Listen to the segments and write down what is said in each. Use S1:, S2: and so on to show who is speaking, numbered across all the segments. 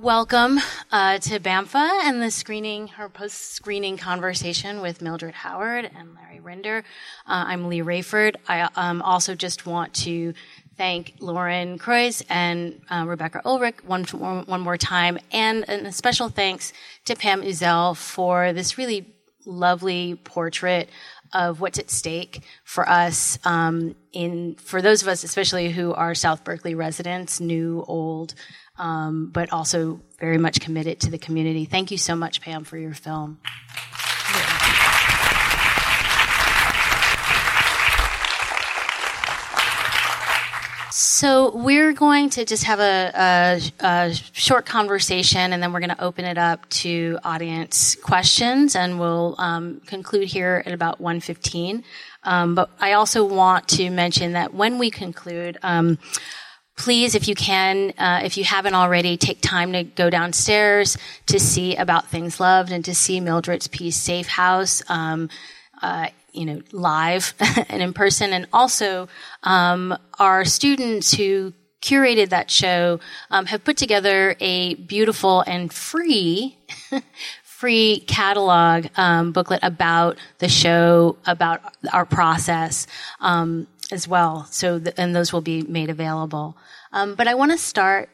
S1: welcome uh, to BAMFA and the screening, her post-screening conversation with Mildred Howard and Larry Rinder. Uh, I'm Leigh Raiford. I um, also just want to thank Lauren Kroiz and uh, Rebecca Ulrich one, one more time, and, and a special thanks to Pam Uzel for this really lovely portrait of what's at stake for us um, in for those of us especially who are south berkeley residents new old um, but also very much committed to the community thank you so much pam for your film So we're going to just have a, a, a, short conversation, and then we're going to open it up to audience questions, and we'll um, conclude here at about 1:15. Um, but I also want to mention that when we conclude. Um, please, if you can, uh, if you haven't already, take time to go downstairs to see about things loved and to see Mildred's piece, Safe House. Um, uh, you know, live and in person, and also um, our students who curated that show um, have put together a beautiful and free. free catalog um, booklet about the show, about our process um, as well. So, and those will be made available. Um, but I want to start,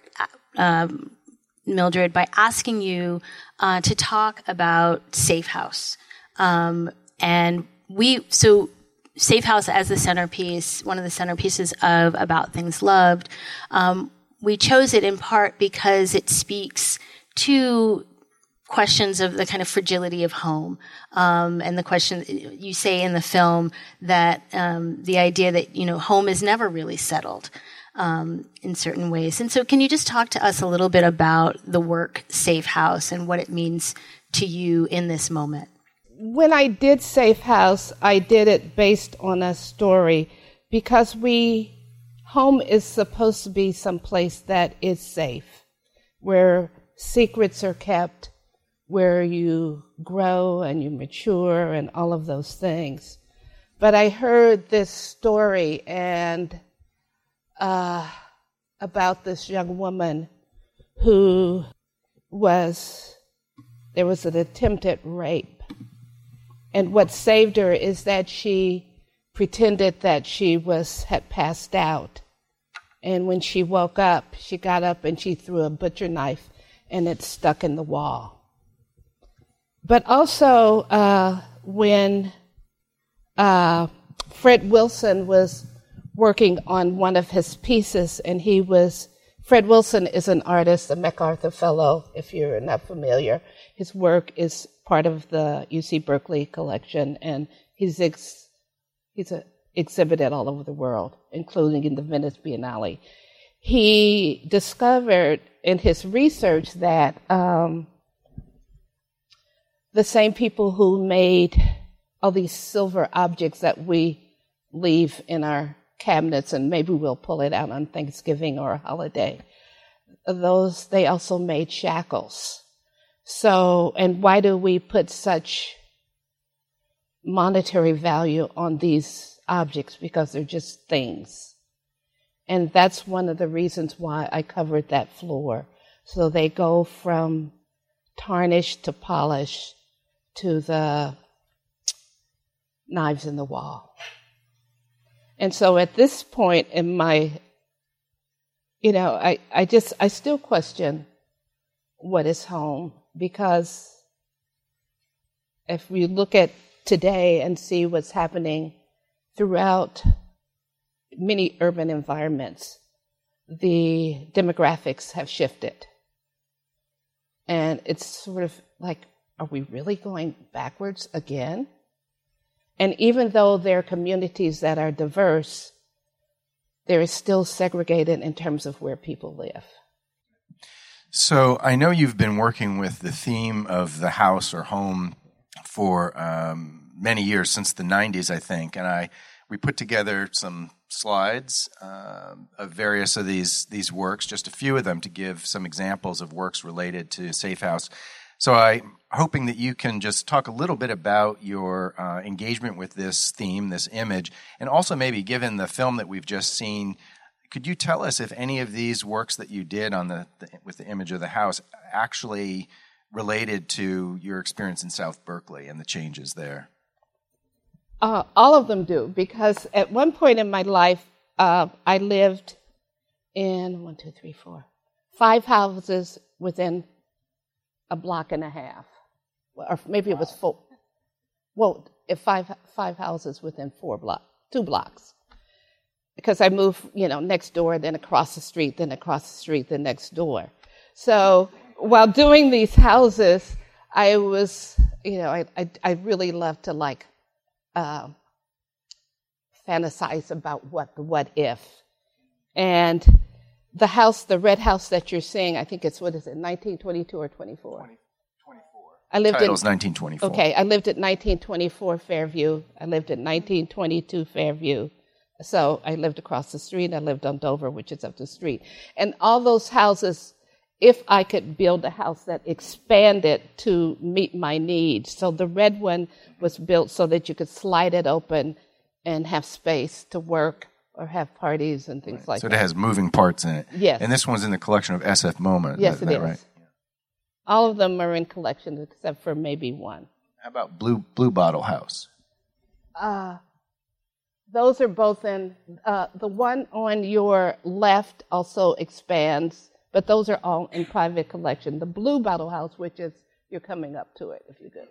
S1: uh, Mildred, by asking you uh, to talk about Safe House um, and we so Safe House as the centerpiece, one of the centerpieces of About Things Loved. Um, we chose it in part because it speaks to questions of the kind of fragility of home um, and the question you say in the film that um, the idea that you know home is never really settled um, in certain ways. And so can you just talk to us a little bit about the work safe house and what it means to you in this moment?
S2: When I did Safe House, I did it based on a story because we, home is supposed to be some place that is safe, where secrets are kept, where you grow and you mature and all of those things. But I heard this story and uh, about this young woman who was, there was an attempted rape and what saved her is that she pretended that she was had passed out. And when she woke up, she got up and she threw a butcher knife and it stuck in the wall. But also, uh, when uh, Fred Wilson was working on one of his pieces, and he was, Fred Wilson is an artist, a MacArthur Fellow, if you're not familiar. His work is part of the UC Berkeley collection, and he's ex- he's a, exhibited all over the world, including in the Venice Biennale. He discovered in his research that um, the same people who made all these silver objects that we leave in our cabinets, and maybe we'll pull it out on Thanksgiving or a holiday. Those they also made shackles so, and why do we put such monetary value on these objects? Because they're just things. And that's one of the reasons why I covered that floor. So they go from tarnish to polish to the knives in the wall. And so at this point in my, you know, I, I just, I still question what is home because if we look at today and see what's happening throughout many urban environments, the demographics have shifted. And it's sort of like, are we really going backwards again? And even though there are communities that are diverse, there is still segregated in terms of where people live.
S3: So I know you've been working with the theme of the house or home for um, many years, since the 90s, I think. And I we put together some slides uh, of various of these these works, just a few of them to give some examples of works related to Safe House. So I'm hoping that you can just talk a little bit about your uh, engagement with this theme, this image, and also maybe given the film that we've just seen could you tell us if any of these works that you did on the, the with the image of the house actually related to your experience in South Berkeley and the changes there?
S2: Uh, all of them do, because at one point in my life, uh, I lived in one, two, three, four, five houses within a block and a half, or maybe it was four. Well, if five five houses within four block, two blocks, because I moved, you know, next door, then across the street, then across the street, then next door. So while doing these houses, I was, you know, I I, I really love to like uh, fantasize about what the what if, and the house, the red house that you're seeing, I think it's what is it, 1922 or 24?
S3: 24.
S2: I lived
S3: Title's
S2: in
S3: 1924.
S2: Okay, I lived at 1924 Fairview. I lived at 1922 Fairview. So I lived across the street. I lived on Dover, which is up the street. And all those houses, if I could build a house that expanded to meet my needs. So the red one was built so that you could slide it open and have space to work or have parties and things like that.
S3: So it
S2: that.
S3: has moving parts in it.
S2: Yes.
S3: And this one's in the collection of SFMOMA.
S2: yes,
S3: is
S2: it
S3: that
S2: is.
S3: right?
S2: All of them are in collections except for maybe one.
S3: How about Blue Blue Bottle House?
S2: Uh, those are both in, uh, the one on your left also expands, but those are all in private collection. The blue bottle house, which is, you're coming up to it if you could.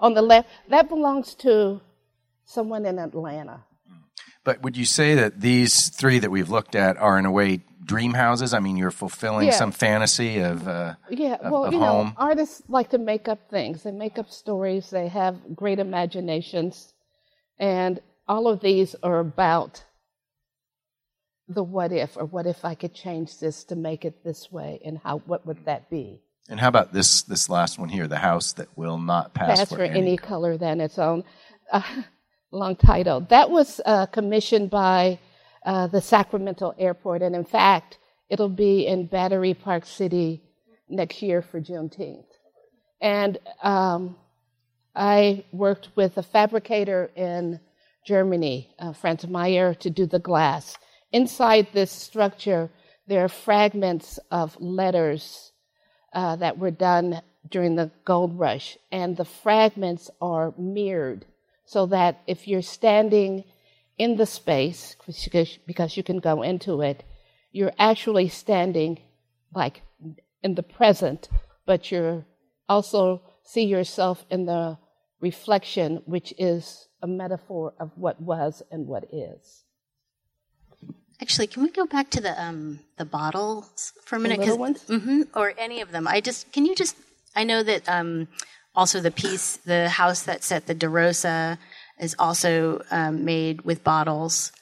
S2: On the left, that belongs to someone in Atlanta.
S3: But would you say that these three that we've looked at are in a way dream houses? I mean, you're fulfilling
S2: Yeah.
S3: some fantasy of. Uh,
S2: Yeah, well,
S3: of
S2: you know,
S3: home.
S2: artists like to make up things. They make up stories. They have great imaginations, and all of these are about the what if, or what if I could change this to make it this way, and how what would that be?
S3: and how about this this last one here, the house that will not pass,
S2: Pass for any color than its own. Uh, long title. That was uh, commissioned by uh, the Sacramento Airport, and in fact, it'll be in Battery Park City next year for Juneteenth. And um, I worked with a fabricator in Germany, uh, Franz Mayer, to do the glass. Inside this structure, there are fragments of letters uh, that were done during the gold rush, and the fragments are mirrored so that if you're standing in the space, because- you can go into it, you're actually standing like in the present, but you're also see yourself in the reflection, which is a metaphor of what was and what is.
S1: Actually, can we go back to the um, the bottles for a minute?
S2: little ones?
S1: hmm or any of them. I just can you just I know that um, also the piece, the house that set the di Rosa is also um, made with bottles.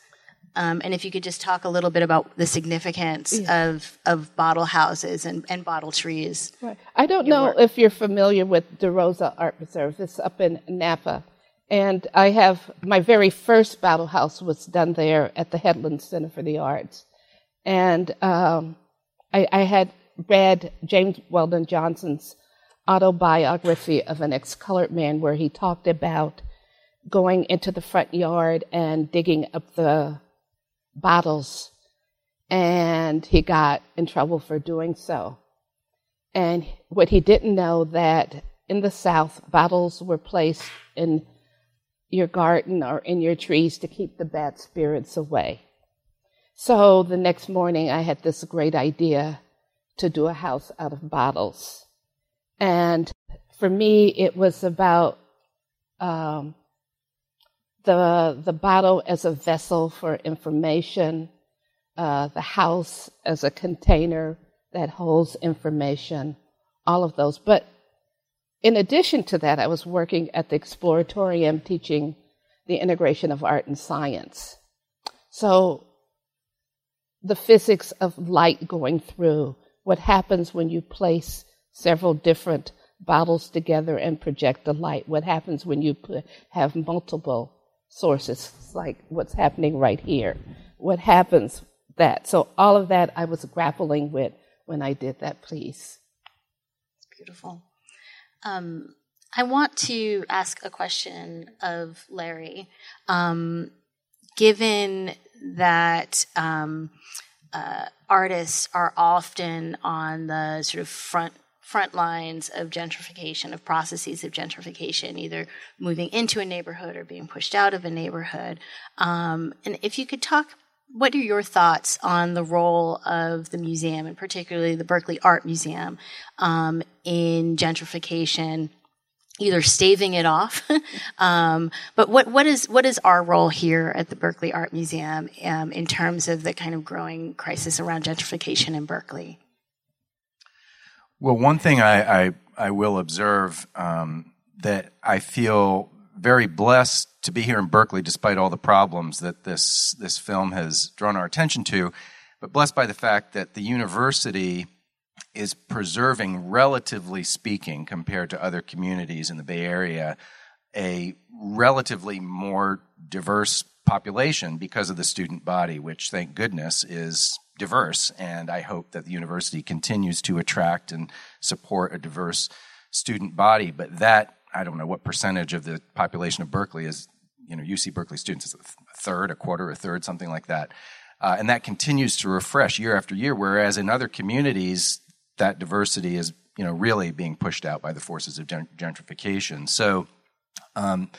S1: Um, and if you could just talk a little bit about the significance of of bottle houses and, and bottle trees.
S2: Right. I don't know if you're familiar with di Rosa Art Preserve. It's up in Napa. And I have my very first bottle house was done there at the Headland Center for the Arts. And um, I, I had read James Weldon Johnson's autobiography of an ex colored man where he talked about going into the front yard and digging up the bottles. And he got in trouble for doing so. And what he didn't know that in the South, bottles were placed in your garden or in your trees to keep the bad spirits away. So the next morning, I had this great idea to do a house out of bottles. And for me, it was about um, the, the bottle as a vessel for information, uh, the house as a container that holds information, all of those. But in addition to that, I was working at the Exploratorium teaching the integration of art and science. So the physics of light going through, what happens when you place several different bottles together and project the light, what happens when you put, have multiple sources, like what's happening right here, what happens that. So all of that I was grappling with when I did that piece.
S1: It's Beautiful. Um, I want to ask a question of Larry. Um, given that um, uh, artists are often on the sort of front front lines of gentrification, of processes of gentrification, either moving into a neighborhood or being pushed out of a neighborhood. Um, and if you could talk, what are your thoughts on the role of the museum, and particularly the Berkeley Art Museum, um, in gentrification? Either staving it off, um, but what what is what is our role here at the Berkeley Art Museum um, in terms of the kind of growing crisis around gentrification in Berkeley?
S3: Well, one thing I, I, I will observe um, that I feel very blessed to be here in Berkeley, despite all the problems that this this film has drawn our attention to, but blessed by the fact that the university is preserving, relatively speaking, compared to other communities in the Bay Area, a relatively more diverse population because of the student body, which, thank goodness, is diverse, and I hope that the university continues to attract and support a diverse student body. But that, I don't know what percentage of the population of Berkeley is, you know, UC Berkeley students. Is a third, a quarter, a third, something like that. Uh, and that continues to refresh year after year, whereas in other communities, that diversity is, you know, really being pushed out by the forces of gentrification. So um,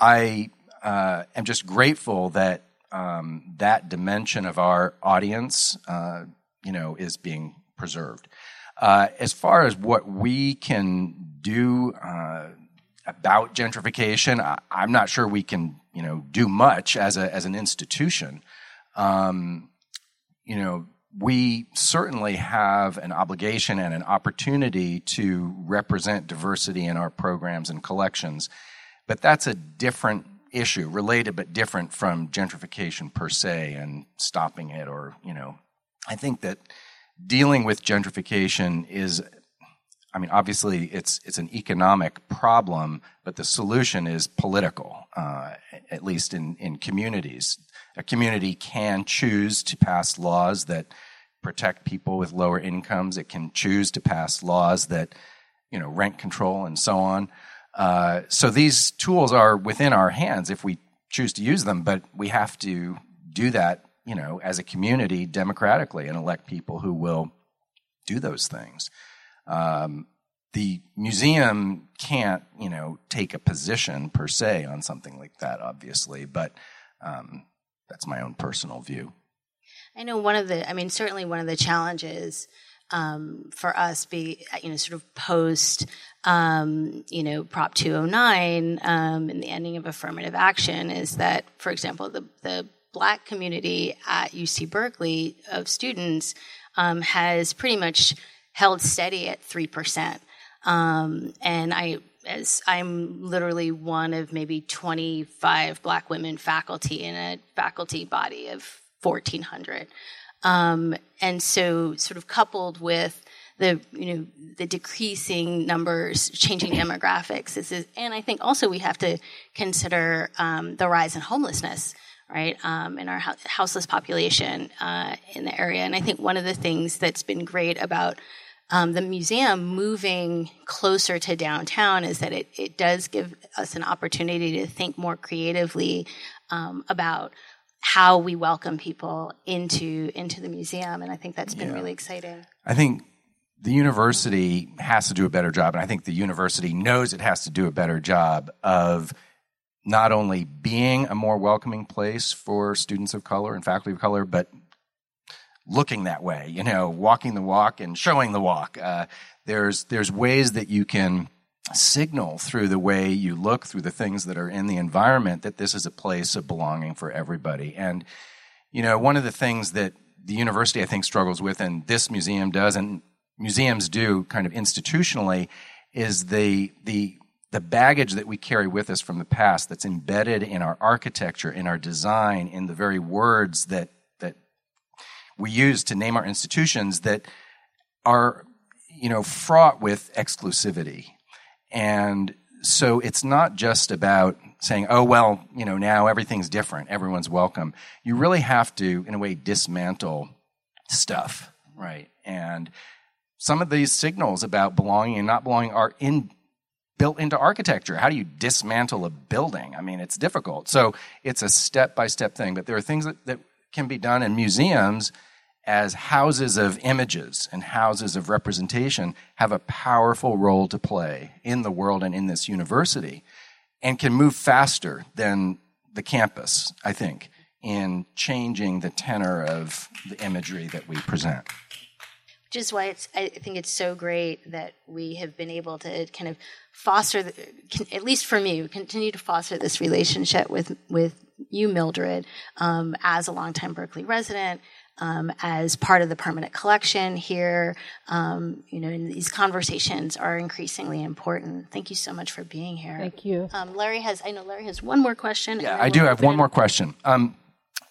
S3: I uh, am just grateful that um, that dimension of our audience, uh, you know, is being preserved. Uh, as far as what we can do uh, about gentrification, I, am not sure we can, you know, do much as a as an institution. Um, you know, we certainly have an obligation and an opportunity to represent diversity in our programs and collections, but that's a different issue, related but different from gentrification per se and stopping it, or, you know, I think that dealing with gentrification is I mean, obviously, it's it's an economic problem, but the solution is political. Uh, at least in in communities, a community can choose to pass laws that protect people with lower incomes. It can choose to pass laws that you know rent control and so on. Uh, so these tools are within our hands if we choose to use them, but we have to do that, you know, as a community democratically and elect people who will do those things. Um, the museum can't, you know, take a position per se on something like that, obviously, but um, that's my own personal view.
S1: I know one of the, I mean, certainly one of the challenges um, for us be you know sort of post um, you know Prop 209 um, and the ending of affirmative action is that for example the the black community at UC Berkeley of students um, has pretty much held steady at three percent. Um, and I as I'm literally one of maybe 25 black women faculty in a faculty body of 1400 um, and so, sort of coupled with the you know the decreasing numbers, changing demographics, is, and I think also we have to consider um, the rise in homelessness, right, um, in our houseless population uh, in the area. And I think one of the things that's been great about um, the museum moving closer to downtown is that it, it does give us an opportunity to think more creatively um, about how we welcome people into into the museum and i think that's been yeah. really exciting
S3: i think the university has to do a better job and i think the university knows it has to do a better job of not only being a more welcoming place for students of color and faculty of color but looking that way you know walking the walk and showing the walk uh, there's there's ways that you can signal through the way you look, through the things that are in the environment, that this is a place of belonging for everybody. And, you know, one of the things that the university, I think, struggles with, and this museum does, and museums do kind of institutionally, is the, the, the baggage that we carry with us from the past that's embedded in our architecture, in our design, in the very words that, that we use to name our institutions that are, you know, fraught with exclusivity and so it's not just about saying, oh, well, you know, now everything's different, everyone's welcome. You really have to, in a way, dismantle stuff, right? And some of these signals about belonging and not belonging are in built into architecture. How do you dismantle a building? I mean, it's difficult. So it's a step by step thing, but there are things that, that can be done in museums as houses of images and houses of representation have a powerful role to play in the world and in this university and can move faster than the campus, I think, in changing the tenor of the imagery that we present.
S1: Which is why it's, I think it's so great that we have been able to kind of foster, the, at least for me, continue to foster this relationship with, with you, Mildred, um, as a longtime Berkeley resident, um, as part of the permanent collection here. Um, you know, and these conversations are increasingly important. Thank you so much for being here.
S2: Thank you.
S1: Um, Larry has, I know Larry has one more question.
S3: Yeah, I do have one more question. Um,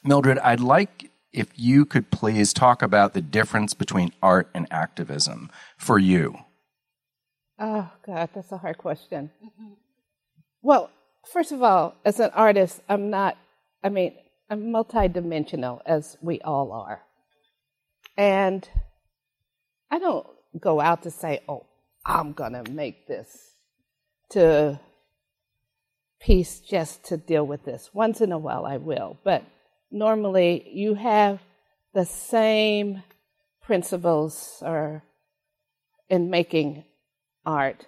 S3: Mildred, I'd like if you could please talk about the difference between art and activism for you.
S2: Oh, God, that's a hard question. Mm-hmm. Well, first of all, as an artist, I'm not, I mean, I'm multidimensional, as we all are. And I don't go out to say, oh, I'm going to make this to piece just to deal with this. Once in a while, I will. But normally, you have the same principles or in making art.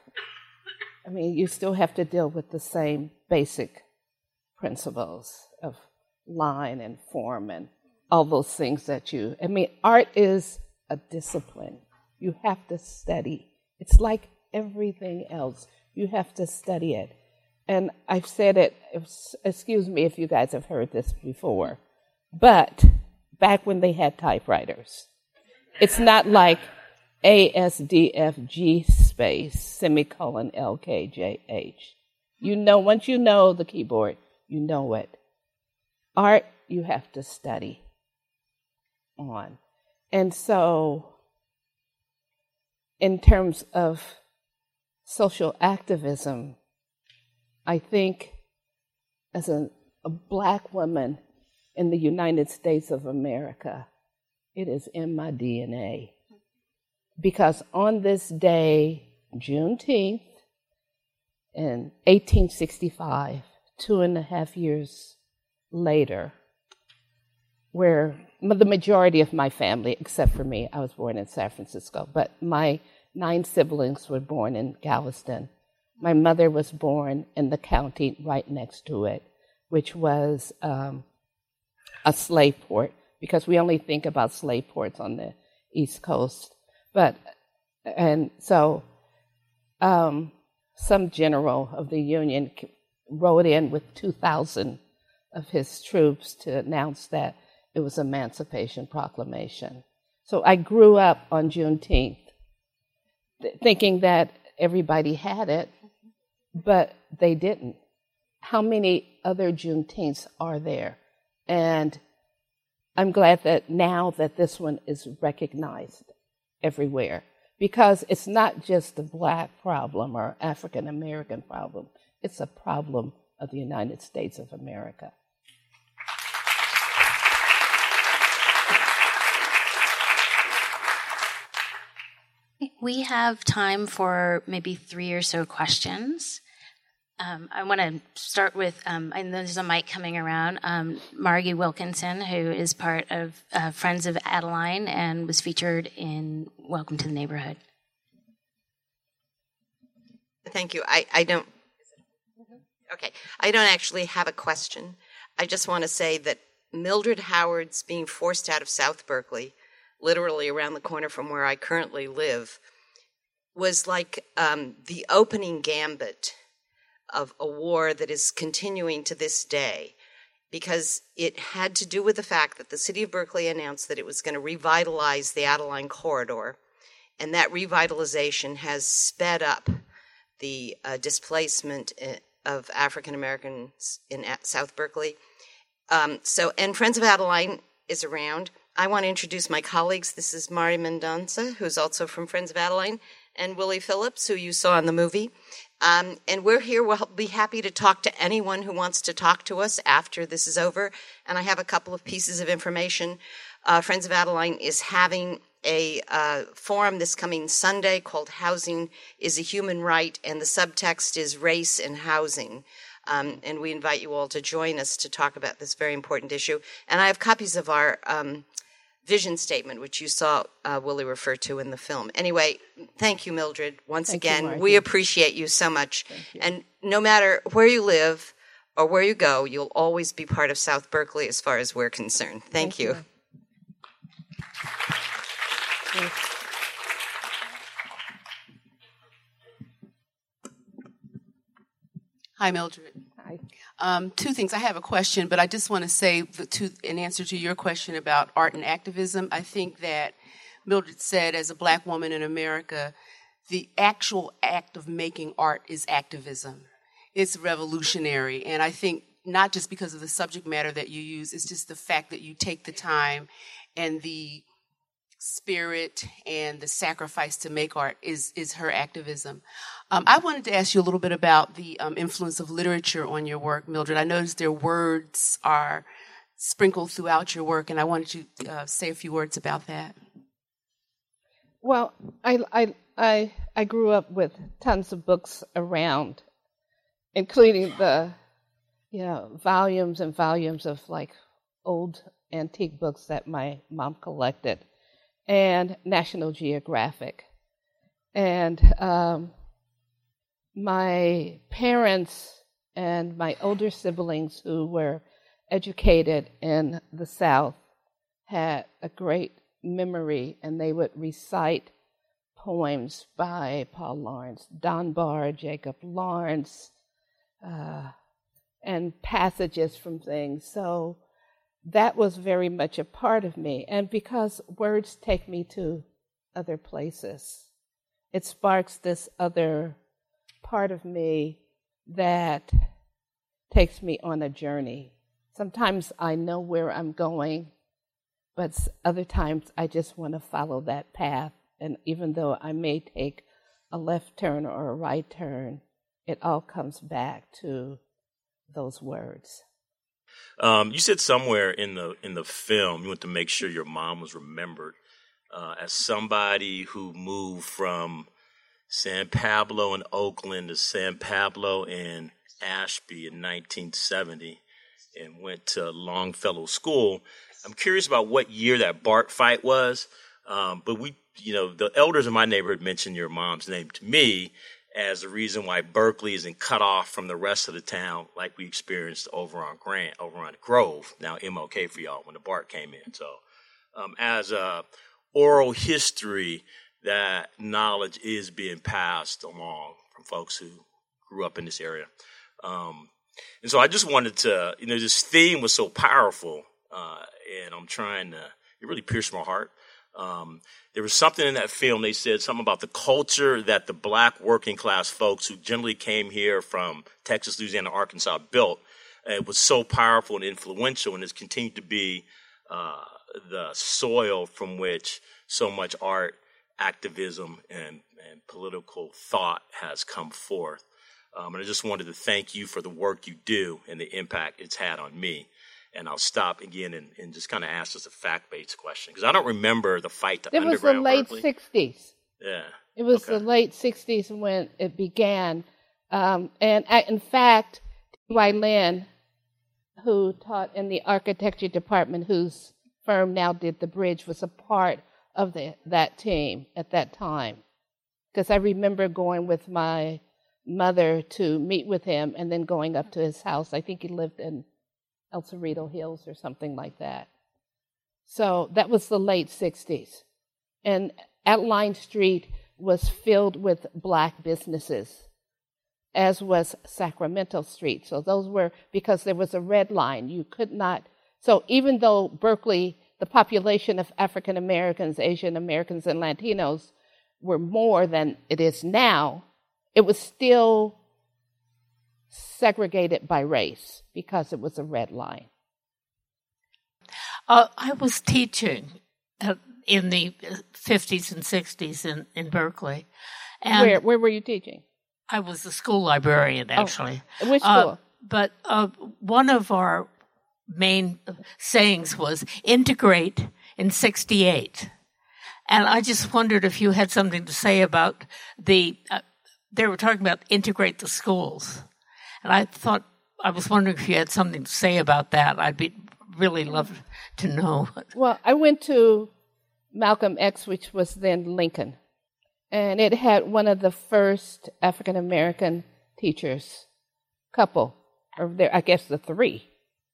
S2: I mean, you still have to deal with the same basic principles of line and form and all those things that you, I mean, art is a discipline. You have to study. It's like everything else. You have to study it. And I've said it, excuse me if you guys have heard this before, but back when they had typewriters, it's not like ASDFG space, semicolon LKJH. You know, once you know the keyboard, you know it. Art, you have to study on. And so, in terms of social activism, I think as a, a, black woman in the United States of America, it is in my DNA. Because on this day, Juneteenth, in 1865, two and a half years later, where the majority of my family, except for me, I was born in San Francisco, but my nine siblings were born in Galveston. My mother was born in the county right next to it, which was um, a slave port, because we only think about slave ports on the East Coast. But, and so um, some general of the Union rode in with 2,000 of his troops to announce that it was Emancipation Proclamation. So I grew up on Juneteenth th- thinking that everybody had it, but they didn't. How many other Juneteenths are there? And I'm glad that now that this one is recognized everywhere because it's not just a black problem or African American problem, it's a problem of the United States of America.
S1: We have time for maybe three or so questions. Um, I want to start with, um, know there's a mic coming around, um, Margie Wilkinson, who is part of uh, Friends of Adeline and was featured in Welcome to the Neighborhood.
S4: Thank you. I, I don't, okay, I don't actually have a question. I just want to say that Mildred Howard's being forced out of South Berkeley literally around the corner from where I currently live, was like um, the opening gambit of a war that is continuing to this day because it had to do with the fact that the city of Berkeley announced that it was going to revitalize the Adeline corridor, and that revitalization has sped up the uh, displacement uh, of African Americans in South Berkeley. Um, so, and Friends of Adeline is around. I want to introduce my colleagues. This is Mari Mendonça, who's also from Friends of Adeline, and Willie Phillips, who you saw in the movie. Um, and we're here. We'll be happy to talk to anyone who wants to talk to us after this is over. And I have a couple of pieces of information. Uh, Friends of Adeline is having a uh, forum this coming Sunday called Housing is a Human Right, and the subtext is race and housing. Um, and we invite you all to join us to talk about this very important issue. And I have copies of our um, vision statement, which you saw uh, Willie refer to in the film. Anyway, thank you, Mildred. Once
S2: Thank
S4: again,
S2: Margie.
S4: we appreciate you so much. And no matter where you live or where you go, you'll always be part of South Berkeley as far as we're concerned. Thank,
S2: Thank
S4: you.
S2: you.
S5: Hi, Mildred.
S2: Hi.
S5: Um, two things. I have a question, but I just want to say to, in answer to your question about art and activism, I think that Mildred said, as a black woman in America, the actual act of making art is activism. It's revolutionary. And I think not just because of the subject matter that you use, it's just the fact that you take the time and the spirit and the sacrifice to make art is is her activism. Um, I wanted to ask you a little bit about the um, influence of literature on your work, Mildred. I noticed their words are sprinkled throughout your work, and I wanted you to uh, say a few words about that.
S2: Well, I, I, I, I grew up with tons of books around, including the, you know, volumes and volumes of like old antique books that my mom collected, and National Geographic. And um, my parents and my older siblings who were educated in the South had a great memory and they would recite poems by Paul Laurence, Dunbar, Jacob Lawrence, uh, and passages from things. So that was very much a part of me. And because words take me to other places, it sparks this other part of me that takes me on a journey. Sometimes I know where I'm going, but other times I just want to follow that path. And even though I may take a left turn or a right turn, it all comes back to those words.
S6: Um, you said somewhere in the in the film you want to make sure your mom was remembered uh, as somebody who moved from San Pablo in Oakland to San Pablo in Ashby in 1970 and went to Longfellow School. I'm curious about what year that BART fight was, um, but we, you know, the elders in my neighborhood mentioned your mom's name to me as the reason why Berkeley isn't cut off from the rest of the town like we experienced over on Grant, over on Grove, now MLK for y'all when the BART came in. So, um, as a oral history, that knowledge is being passed along from folks who grew up in this area. Um, and so I just wanted to, you know, this theme was so powerful, uh, and I'm trying to, it really pierced my heart. Um, there was something in that film, they said something about the culture that the black working class folks who generally came here from Texas, Louisiana, Arkansas built. It was so powerful and influential, and has continued to be uh, the soil from which so much art, activism, and, and political thought has come forth. Um, and I just wanted to thank you for the work you do and the impact it's had on me. And I'll stop again and, and just kind of ask us a fact based question because I don't remember the fight to
S2: It was the late
S6: Berkeley.
S2: 60s.
S6: Yeah.
S2: It was
S6: Okay.
S2: the late 60s when it began. Um, and I, in fact, T.Y. Lin, who taught in the architecture department, whose firm now did the bridge, was a part of the, that team at that time. Because I remember going with my mother to meet with him and then going up to his house. I think he lived in El Cerrito Hills or something like that. So that was the late 60s. And Adeline Street was filled with black businesses, as was Sacramento Street. So those were because there was a red line. You could not. So even though Berkeley, the population of African Americans, Asian Americans, and Latinos were more than it is now, it was still segregated by race because it was a red line.
S7: Uh, I was teaching uh, in the 50s and 60s in, in Berkeley. And
S2: where where were you teaching?
S7: I was the school librarian, actually.
S2: Which
S7: Uh,
S2: school?
S7: but uh, one of our main sayings was integrate in 68. And I just wondered if you had something to say about the, uh, they were talking about integrate the schools. And I thought, I was wondering if you had something to say about that. I'd be really love to know.
S2: Well, I went to Malcolm X, which was then Lincoln, and it had one of the first African American teachers, couple, or there, I guess the three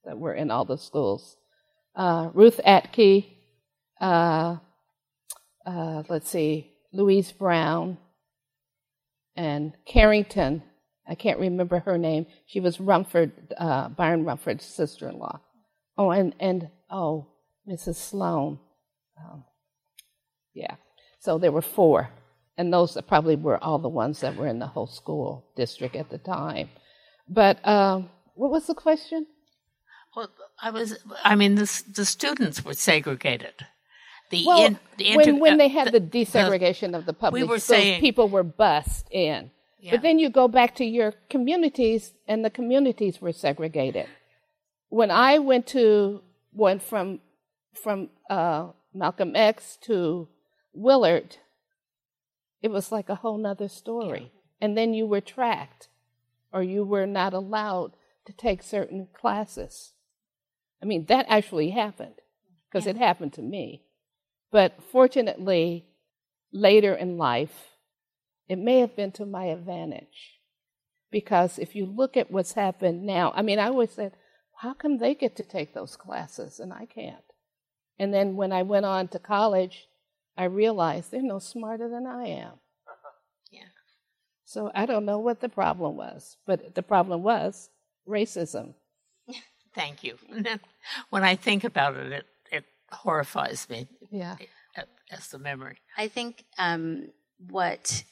S2: that were in all the schools. Uh, Ruth Atke, uh, uh, let's see, Louise Brown, and Carrington. I can't remember her name. She was Rumford, uh, Byron Rumford's sister-in-law. Oh, and and oh, Mrs. Sloan. Um, yeah. So there were four, and those probably were all the ones that were in the whole school district at the time. But um, what was the question?
S7: Well, I was. I mean, the the students were segregated.
S2: The, well, in, the inter- when when they had the, the desegregation the, of the public we were schools, saying, people were bussed in. Yeah. But then you go back to your communities, and the communities were segregated. When I went to went from from uh, Malcolm X to Willard, it was like a whole nother story. And then you were tracked, or you were not allowed to take certain classes. I mean, that actually happened because yeah. it happened to me. But fortunately, later in life, it may have been to my advantage. Because if you look at what's happened now, I mean, I always said, how come they get to take those classes and I can't? And then when I went on to college, I realized they're no smarter than I am.
S7: Yeah.
S2: So I don't know what the problem was, but the problem was racism.
S7: Thank you. when I think about it, it, it horrifies me.
S2: Yeah.
S7: As the memory.
S1: I think um, what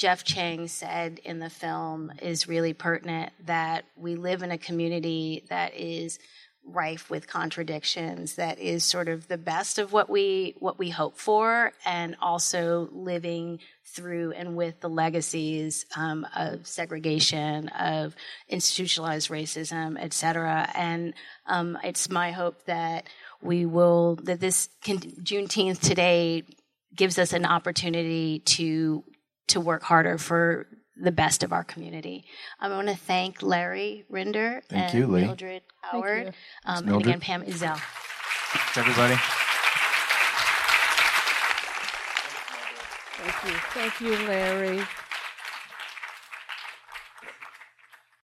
S1: Jeff Chang said in the film is really pertinent that we live in a community that is rife with contradictions that is sort of the best of what we what we hope for and also living through and with the legacies um, of segregation of institutionalized racism et cetera. And um, it's my hope that we will that this can, juneteenth today gives us an opportunity to to work harder for the best of our community. I want to thank Larry Rinder
S3: thank
S1: and
S3: you, Leigh.
S1: Mildred Howard, um, and again Pam Ezell.
S3: Thanks, everybody.
S2: Thank you. Thank you, Larry.